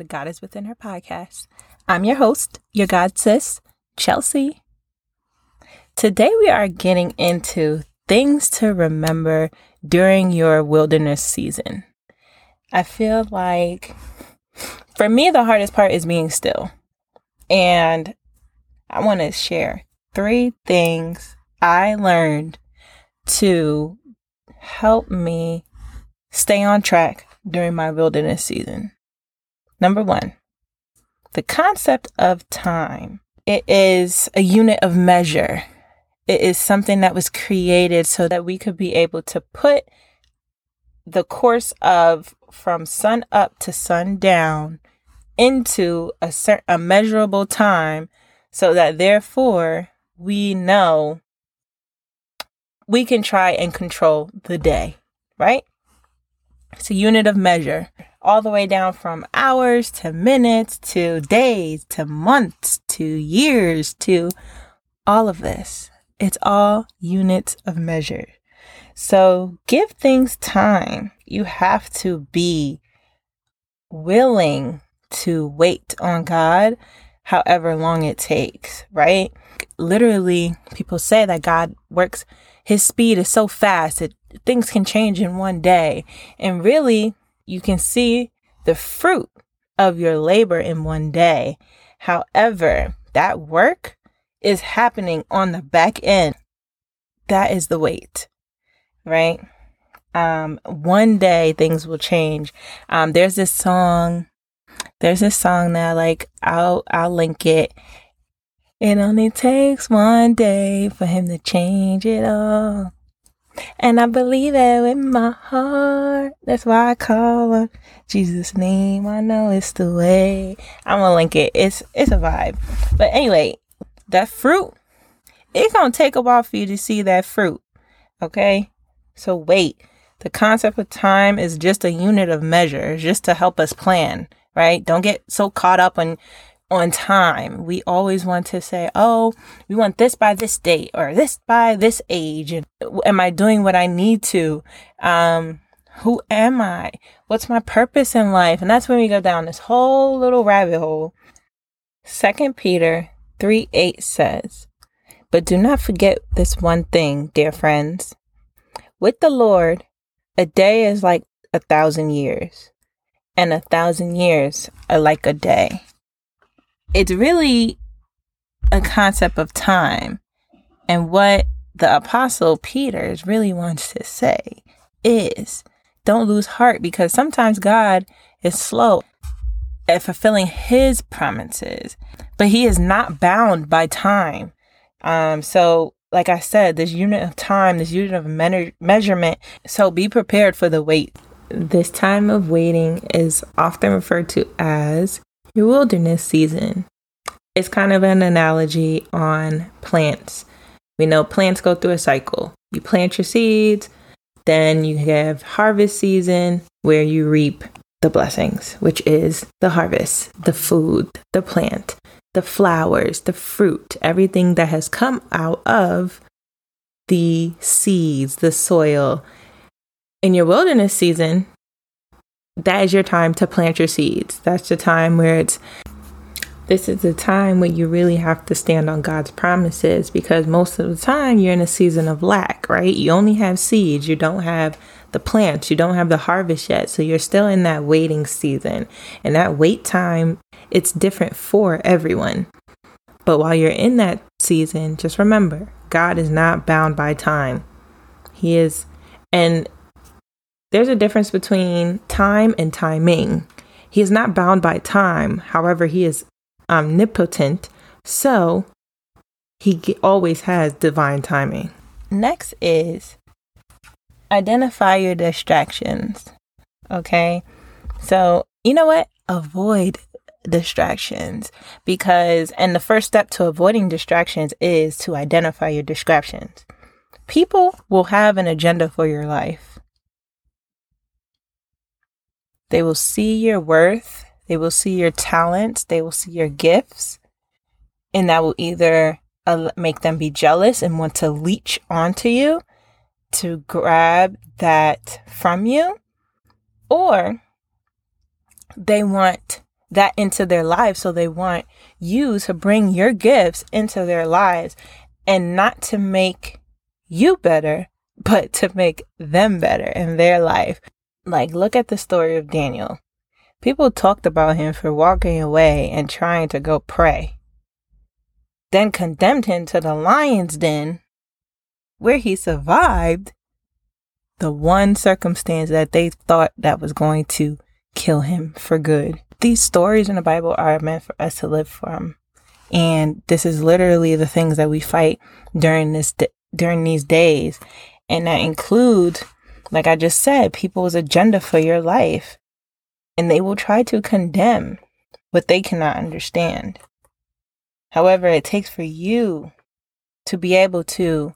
the Goddess Within Her podcast. I'm your host, your God sis, Chelsea. Today we are getting into things to remember during your wilderness season. I feel like for me, the hardest part is being still. And I want to share three things I learned to help me stay on track during my wilderness season. Number one, the concept of time. It is a unit of measure. It is something that was created so that we could be able to put the course of from sun up to sun down into a certain a measurable time so that therefore we know we can try and control the day, right? It's a unit of measure, all the way down from hours to minutes to days to months to years to all of this. It's all units of measure. So give things time. You have to be willing to wait on God however long it takes, right? Literally, people say that God works, his speed is so fast, that things can change in one day. And really, you can see the fruit of your labor in one day. However, that work is happening on the back end. That is the wait, right? Um, one day things will change. Um, there's this song there's a song that like I'll I'll link it. It only takes one day for him to change it all. And I believe it with my heart. That's why I call on Jesus' name. I know it's the way. I'm gonna link it. It's it's a vibe. But anyway, that fruit, it's gonna take a while for you to see that fruit. Okay? So wait. The concept of time is just a unit of measure, just to help us plan right? Don't get so caught up on on time. We always want to say, "Oh, we want this by this date or this by this age." And am I doing what I need to? Um, who am I? What's my purpose in life? And that's when we go down this whole little rabbit hole. Second Peter 3 8 says, But do not forget this one thing, dear friends. With the Lord, a day is like a thousand years, and a thousand years are like a day. It's really a concept of time. And what the apostle Peter really wants to say is don't lose heart because sometimes God is slow at fulfilling his promises, but he is not bound by time. Um, so like I said, this unit of time, this unit of me- measurement. So be prepared for the wait. This time of waiting is often referred to as your wilderness season. It's kind of an analogy on plants. We know plants go through a cycle. You plant your seeds, then you have harvest season where you reap the blessings, which is the harvest, the food, the plant, the flowers, the fruit, everything that has come out of the seeds, the soil, in your wilderness season, that is your time to plant your seeds. That's the time where it's this is the time where you really have to stand on God's promises because most of the time you're in a season of lack, right? You only have seeds, you don't have the plants, you don't have the harvest yet. So you're still in that waiting season. And that wait time, it's different for everyone. But while you're in that season, just remember God is not bound by time. He is, and there's a difference between time and timing. He is not bound by time. However, he is omnipotent. So he always has divine timing. Next is identify your distractions. Okay. So, you know what? Avoid distractions because, and the first step to avoiding distractions is to identify your distractions. People will have an agenda for your life they will see your worth, they will see your talents, they will see your gifts, and that will either uh, make them be jealous and want to leech onto you to grab that from you, or they want that into their lives. So they want you to bring your gifts into their lives and not to make you better, but to make them better in their life. Like, look at the story of Daniel. People talked about him for walking away and trying to go pray, then condemned him to the lion's den, where he survived the one circumstance that they thought that was going to kill him for good. These stories in the Bible are meant for us to live from. And this is literally the things that we fight during this during these days. And that includes, like I just said, people's agenda for your life. And they will try to condemn what they cannot understand. However, it takes for you to be able to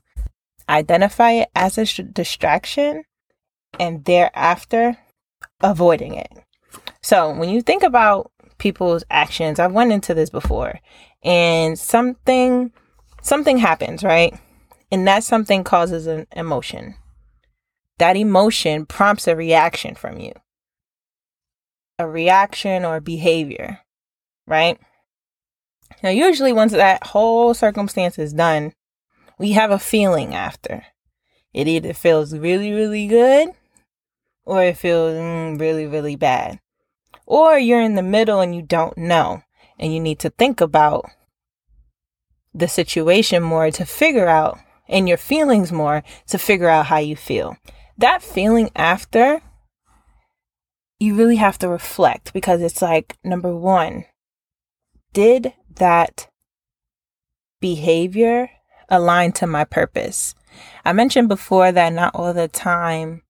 identify it as a distraction and thereafter avoiding it. So, when you think about people's actions, I've went into this before and something something happens, right? And that something causes an emotion. That emotion prompts a reaction from you. A reaction or behavior, right? Now, usually, once that whole circumstance is done, we have a feeling after. It either feels really, really good or it feels mm, really, really bad. Or you're in the middle and you don't know and you need to think about the situation more to figure out and your feelings more to figure out how you feel. That feeling after, you really have to reflect because it's like, number one, did that behavior align to my purpose. I mentioned before that not all the time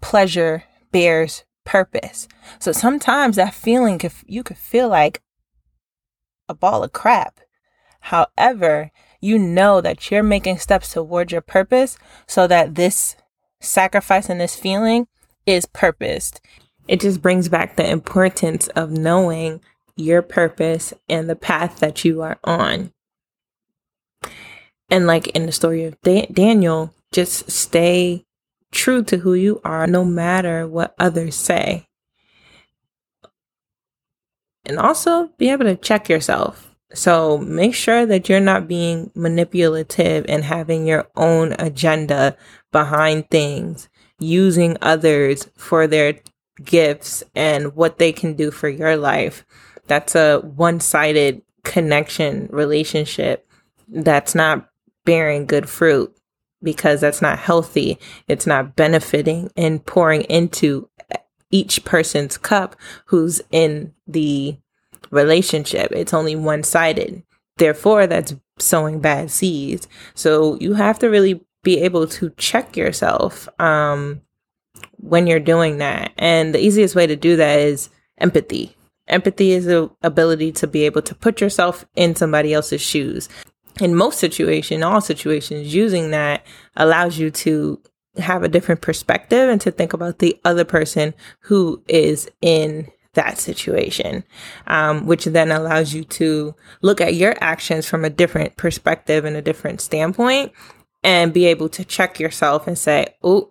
pleasure bears purpose. So sometimes that feeling you could feel like a ball of crap. However, you know that you're making steps towards your purpose so that this sacrifice and this feeling is purposed. It just brings back the importance of knowing your purpose and the path that you are on. And like in the story of da- Daniel, just stay true to who you are no matter what others say. And also be able to check yourself. So make sure that you're not being manipulative and having your own agenda behind things, using others for their gifts and what they can do for your life. That's a one sided connection relationship that's not bearing good fruit because that's not healthy. It's not benefiting and pouring into each person's cup who's in the relationship. It's only one sided. Therefore, that's sowing bad seeds. So you have to really be able to check yourself um, when you're doing that. And the easiest way to do that is empathy. Empathy is the ability to be able to put yourself in somebody else's shoes in most situations, all situations, using that allows you to have a different perspective and to think about the other person who is in that situation, um, which then allows you to look at your actions from a different perspective and a different standpoint and be able to check yourself and say, oh,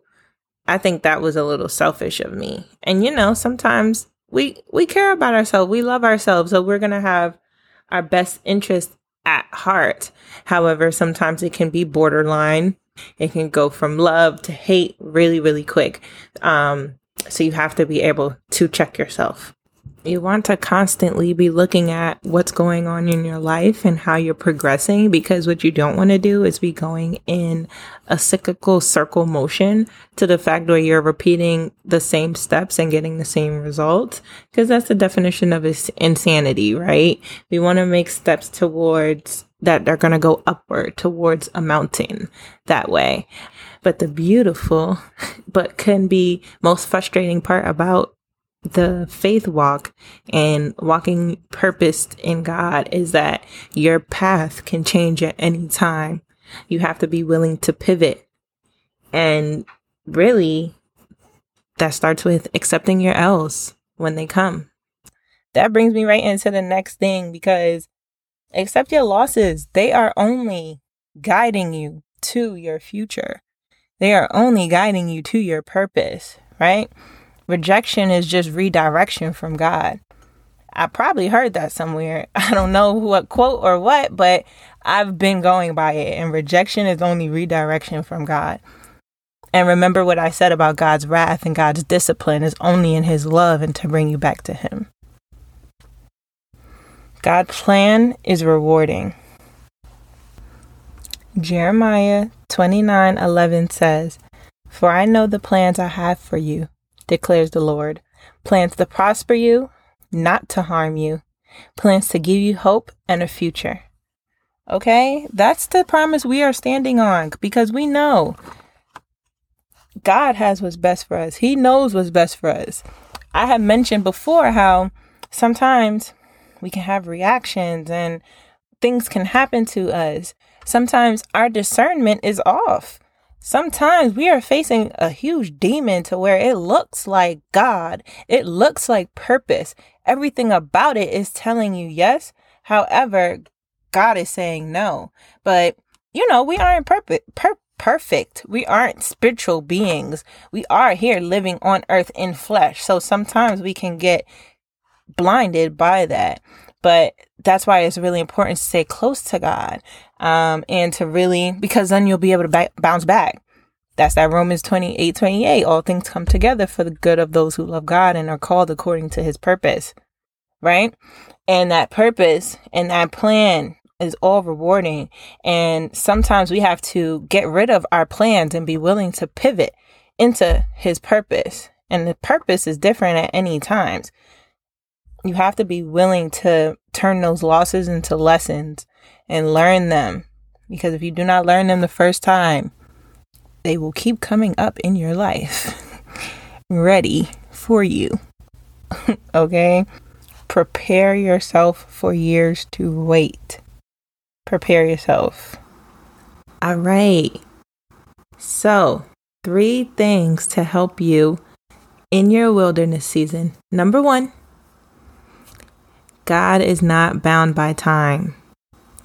I think that was a little selfish of me. And you know, sometimes we we care about ourselves, we love ourselves, so we're gonna have our best interest at heart. However, sometimes it can be borderline. It can go from love to hate really, really quick. Um, so you have to be able to check yourself. You want to constantly be looking at what's going on in your life and how you're progressing because what you don't want to do is be going in a cyclical circle motion to the fact where you're repeating the same steps and getting the same results because that's the definition of insanity, right? We want to make steps towards that are going to go upward towards a mountain that way. But the beautiful, but can be most frustrating part about the faith walk and walking purposed in God is that your path can change at any time. You have to be willing to pivot. And really, that starts with accepting your L's when they come. That brings me right into the next thing because accept your losses. They are only guiding you to your future, they are only guiding you to your purpose, right? Rejection is just redirection from God. I probably heard that somewhere. I don't know what quote or what, but I've been going by it. And rejection is only redirection from God. And remember what I said about God's wrath and God's discipline is only in his love and to bring you back to him. God's plan is rewarding. Jeremiah 29:11 says, "For I know the plans I have for you," declares the Lord, plans to prosper you, not to harm you, plans to give you hope and a future. Okay? That's the promise we are standing on because we know God has what's best for us. He knows what's best for us. I have mentioned before how sometimes we can have reactions and things can happen to us. Sometimes our discernment is off. Sometimes we are facing a huge demon to where it looks like God, it looks like purpose. Everything about it is telling you yes. However, God is saying no. But, you know, we aren't perfect. Per- perfect. We aren't spiritual beings. We are here living on earth in flesh. So sometimes we can get blinded by that. But that's why it's really important to stay close to God um, and to really, because then you'll be able to back, bounce back. That's that Romans 28 28. All things come together for the good of those who love God and are called according to his purpose. Right? And that purpose and that plan is all rewarding. And sometimes we have to get rid of our plans and be willing to pivot into his purpose. And the purpose is different at any times. You have to be willing to turn those losses into lessons and learn them. Because if you do not learn them the first time, they will keep coming up in your life, ready for you. okay? Prepare yourself for years to wait. Prepare yourself. All right. So, three things to help you in your wilderness season. Number one, God is not bound by time.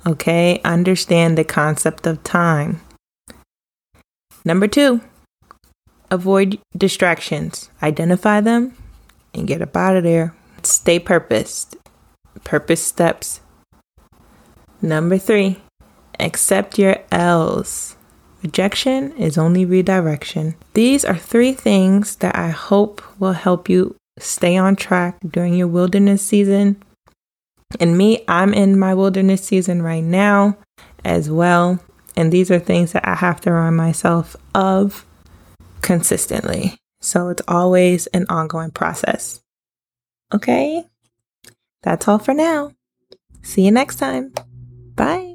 Okay, understand the concept of time. Number two, avoid distractions. Identify them and get up out of there. Stay purposed. Purpose steps. Number three, accept your L's. Rejection is only redirection. These are three things that I hope will help you stay on track during your wilderness season and me, I'm in my wilderness season right now as well. And these are things that I have to remind myself of consistently. So it's always an ongoing process. Okay? That's all for now. See you next time. Bye.